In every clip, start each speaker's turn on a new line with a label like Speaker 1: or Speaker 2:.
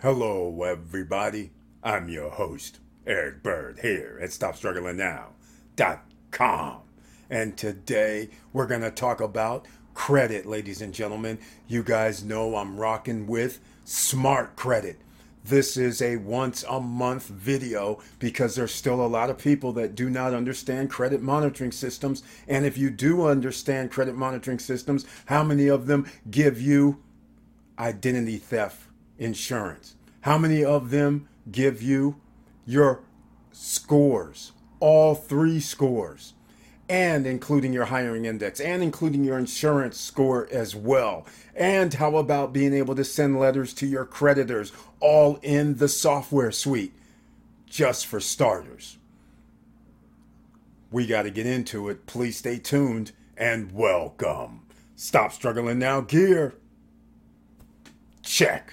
Speaker 1: Hello, everybody. I'm your host, Eric Bird, here at StopStrugglingNow.com. And today we're going to talk about credit, ladies and gentlemen. You guys know I'm rocking with Smart Credit. This is a once a month video because there's still a lot of people that do not understand credit monitoring systems. And if you do understand credit monitoring systems, how many of them give you identity theft insurance? How many of them give you your scores, all three scores, and including your hiring index, and including your insurance score as well? And how about being able to send letters to your creditors, all in the software suite, just for starters? We got to get into it. Please stay tuned and welcome. Stop struggling now, gear. Check.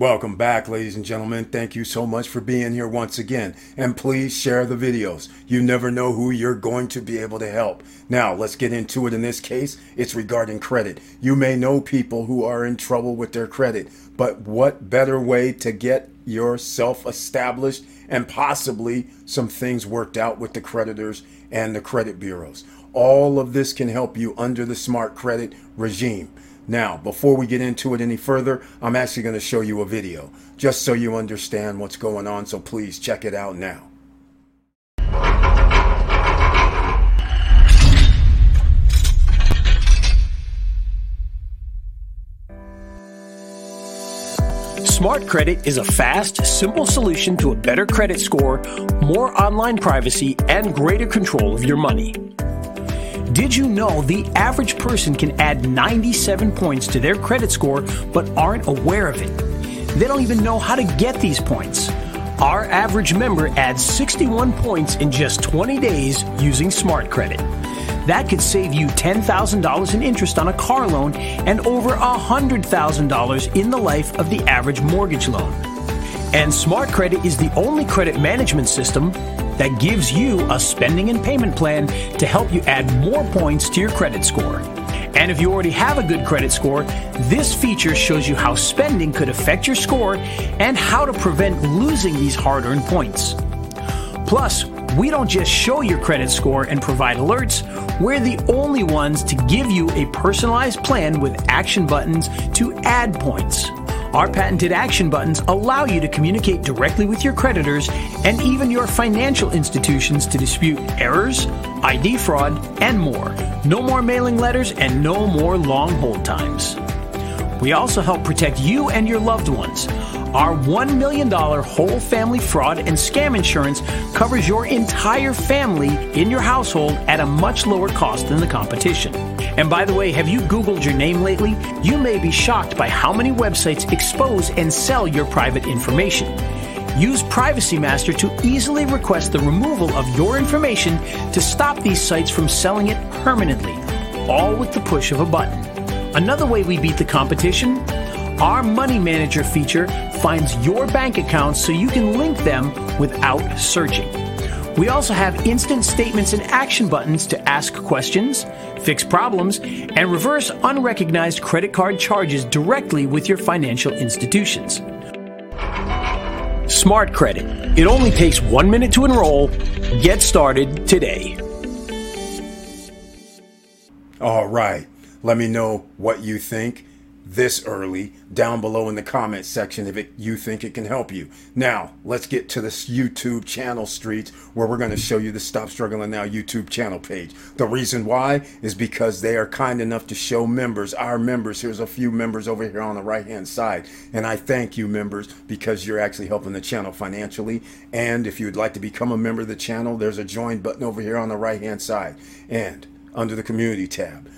Speaker 1: Welcome back, ladies and gentlemen. Thank you so much for being here once again. And please share the videos. You never know who you're going to be able to help. Now, let's get into it. In this case, it's regarding credit. You may know people who are in trouble with their credit, but what better way to get yourself established and possibly some things worked out with the creditors and the credit bureaus? All of this can help you under the smart credit regime. Now, before we get into it any further, I'm actually going to show you a video just so you understand what's going on. So please check it out now.
Speaker 2: Smart Credit is a fast, simple solution to a better credit score, more online privacy, and greater control of your money. Did you know the average person can add 97 points to their credit score but aren't aware of it? They don't even know how to get these points. Our average member adds 61 points in just 20 days using Smart Credit. That could save you $10,000 in interest on a car loan and over $100,000 in the life of the average mortgage loan. And Smart Credit is the only credit management system that gives you a spending and payment plan to help you add more points to your credit score. And if you already have a good credit score, this feature shows you how spending could affect your score and how to prevent losing these hard earned points. Plus, we don't just show your credit score and provide alerts, we're the only ones to give you a personalized plan with action buttons to add points. Our patented action buttons allow you to communicate directly with your creditors and even your financial institutions to dispute errors, ID fraud, and more. No more mailing letters and no more long hold times. We also help protect you and your loved ones. Our $1 million whole family fraud and scam insurance covers your entire family in your household at a much lower cost than the competition. And by the way, have you Googled your name lately? You may be shocked by how many websites expose and sell your private information. Use Privacy Master to easily request the removal of your information to stop these sites from selling it permanently, all with the push of a button. Another way we beat the competition our Money Manager feature finds your bank accounts so you can link them without searching. We also have instant statements and action buttons to ask questions, fix problems, and reverse unrecognized credit card charges directly with your financial institutions. Smart Credit. It only takes one minute to enroll. Get started today.
Speaker 1: All right. Let me know what you think. This early down below in the comment section if it, you think it can help you. Now, let's get to this YouTube channel streets where we're going to show you the Stop Struggling Now YouTube channel page. The reason why is because they are kind enough to show members, our members, here's a few members over here on the right hand side. And I thank you, members, because you're actually helping the channel financially. And if you'd like to become a member of the channel, there's a join button over here on the right hand side. And under the community tab,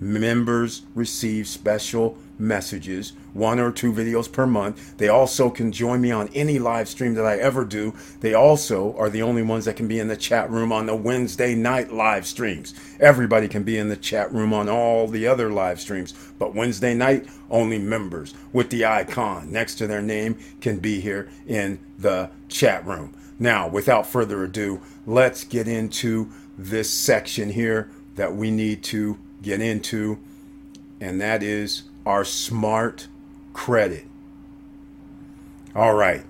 Speaker 1: members receive special messages, one or two videos per month. They also can join me on any live stream that I ever do. They also are the only ones that can be in the chat room on the Wednesday night live streams. Everybody can be in the chat room on all the other live streams, but Wednesday night, only members with the icon next to their name can be here in the chat room. Now, without further ado, let's get into this section here that we need to get into, and that is our smart credit. All right,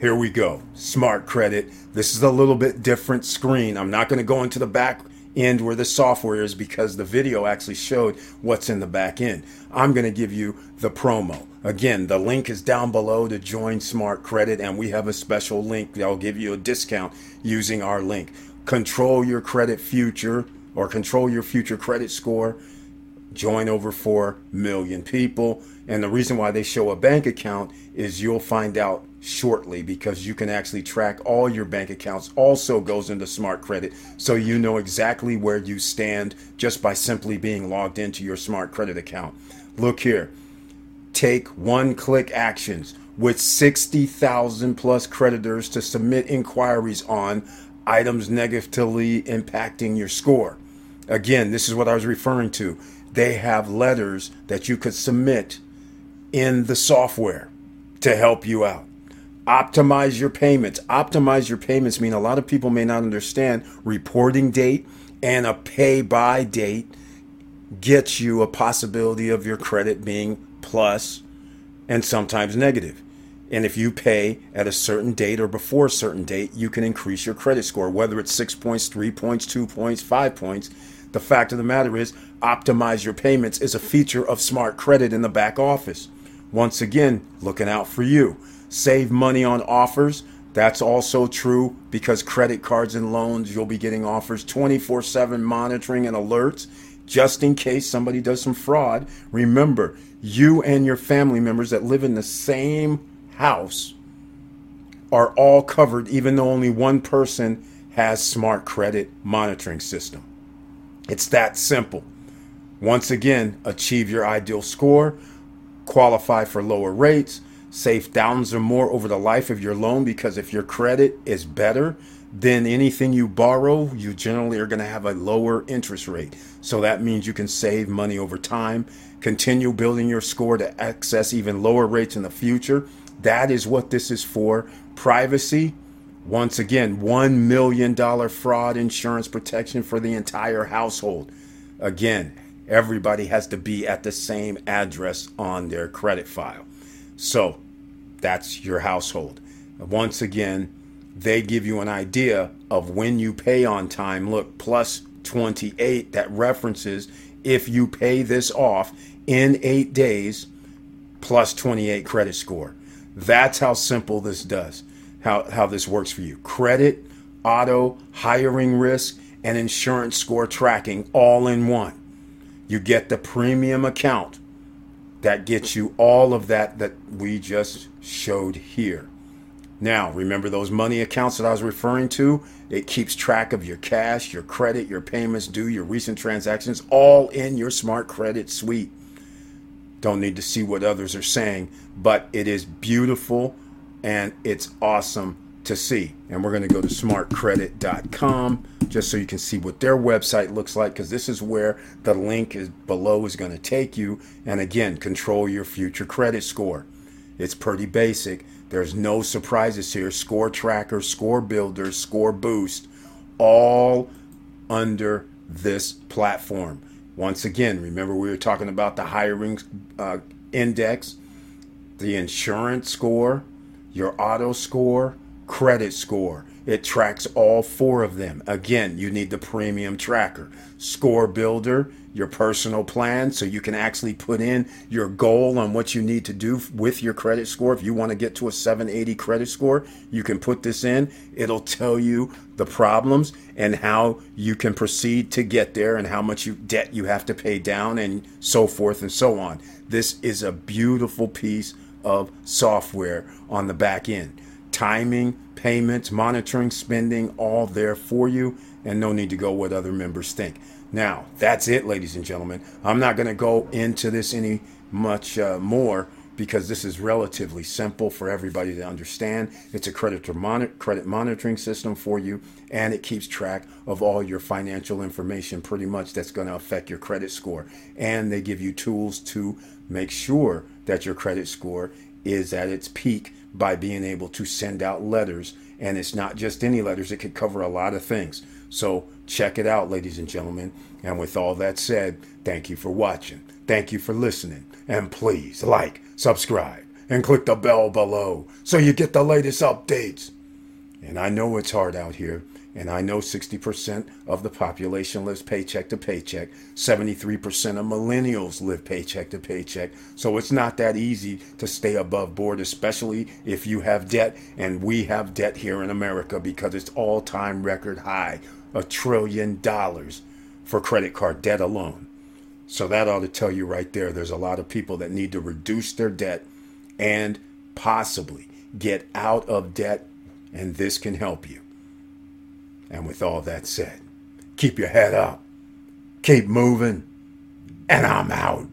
Speaker 1: here we go. Smart credit. This is a little bit different screen. I'm not going to go into the back end where the software is because the video actually showed what's in the back end. I'm going to give you the promo. Again, the link is down below to join Smart Credit, and we have a special link that'll give you a discount using our link. Control your credit future or control your future credit score. Join over 4 million people. And the reason why they show a bank account is you'll find out shortly because you can actually track all your bank accounts also goes into smart credit so you know exactly where you stand just by simply being logged into your smart credit account look here take one click actions with 60,000 plus creditors to submit inquiries on items negatively impacting your score Again, this is what I was referring to. They have letters that you could submit in the software to help you out. Optimize your payments. Optimize your payments mean a lot of people may not understand reporting date and a pay by date gets you a possibility of your credit being plus and sometimes negative. And if you pay at a certain date or before a certain date, you can increase your credit score, whether it's six points, three points, two points, five points. The fact of the matter is, optimize your payments is a feature of smart credit in the back office. Once again, looking out for you. Save money on offers. That's also true because credit cards and loans, you'll be getting offers 24 7 monitoring and alerts just in case somebody does some fraud. Remember, you and your family members that live in the same house are all covered, even though only one person has smart credit monitoring system. It's that simple. Once again, achieve your ideal score, qualify for lower rates, save thousands or more over the life of your loan because if your credit is better than anything you borrow, you generally are going to have a lower interest rate. So that means you can save money over time, continue building your score to access even lower rates in the future. That is what this is for. Privacy, once again, $1 million fraud insurance protection for the entire household. Again, everybody has to be at the same address on their credit file. So that's your household. Once again, they give you an idea of when you pay on time. Look, plus 28 that references if you pay this off in eight days, plus 28 credit score. That's how simple this does how, how this works for you credit, auto, hiring risk, and insurance score tracking all in one. You get the premium account that gets you all of that that we just showed here. Now, remember those money accounts that I was referring to? It keeps track of your cash, your credit, your payments due, your recent transactions, all in your smart credit suite. Don't need to see what others are saying, but it is beautiful and it's awesome to see. And we're going to go to smartcredit.com just so you can see what their website looks like because this is where the link is below is going to take you. And again, control your future credit score. It's pretty basic. There's no surprises here. Score tracker, score builder, score boost, all under this platform. Once again, remember we were talking about the hiring uh, index, the insurance score, your auto score, credit score. It tracks all four of them. Again, you need the premium tracker. Score Builder, your personal plan, so you can actually put in your goal on what you need to do with your credit score. If you want to get to a 780 credit score, you can put this in. It'll tell you the problems and how you can proceed to get there and how much you, debt you have to pay down and so forth and so on. This is a beautiful piece of software on the back end. Timing, payments, monitoring, spending, all there for you, and no need to go what other members think. Now, that's it, ladies and gentlemen. I'm not going to go into this any much uh, more because this is relatively simple for everybody to understand. It's a credit, mon- credit monitoring system for you, and it keeps track of all your financial information pretty much that's going to affect your credit score. And they give you tools to make sure that your credit score is at its peak by being able to send out letters. And it's not just any letters, it could cover a lot of things. So check it out, ladies and gentlemen. And with all that said, thank you for watching. Thank you for listening. And please like, subscribe, and click the bell below so you get the latest updates. And I know it's hard out here and I know 60% of the population lives paycheck to paycheck. 73% of millennials live paycheck to paycheck. So it's not that easy to stay above board, especially if you have debt. And we have debt here in America because it's all time record high a trillion dollars for credit card debt alone. So that ought to tell you right there there's a lot of people that need to reduce their debt and possibly get out of debt. And this can help you. And with all that said, keep your head up, keep moving, and I'm out.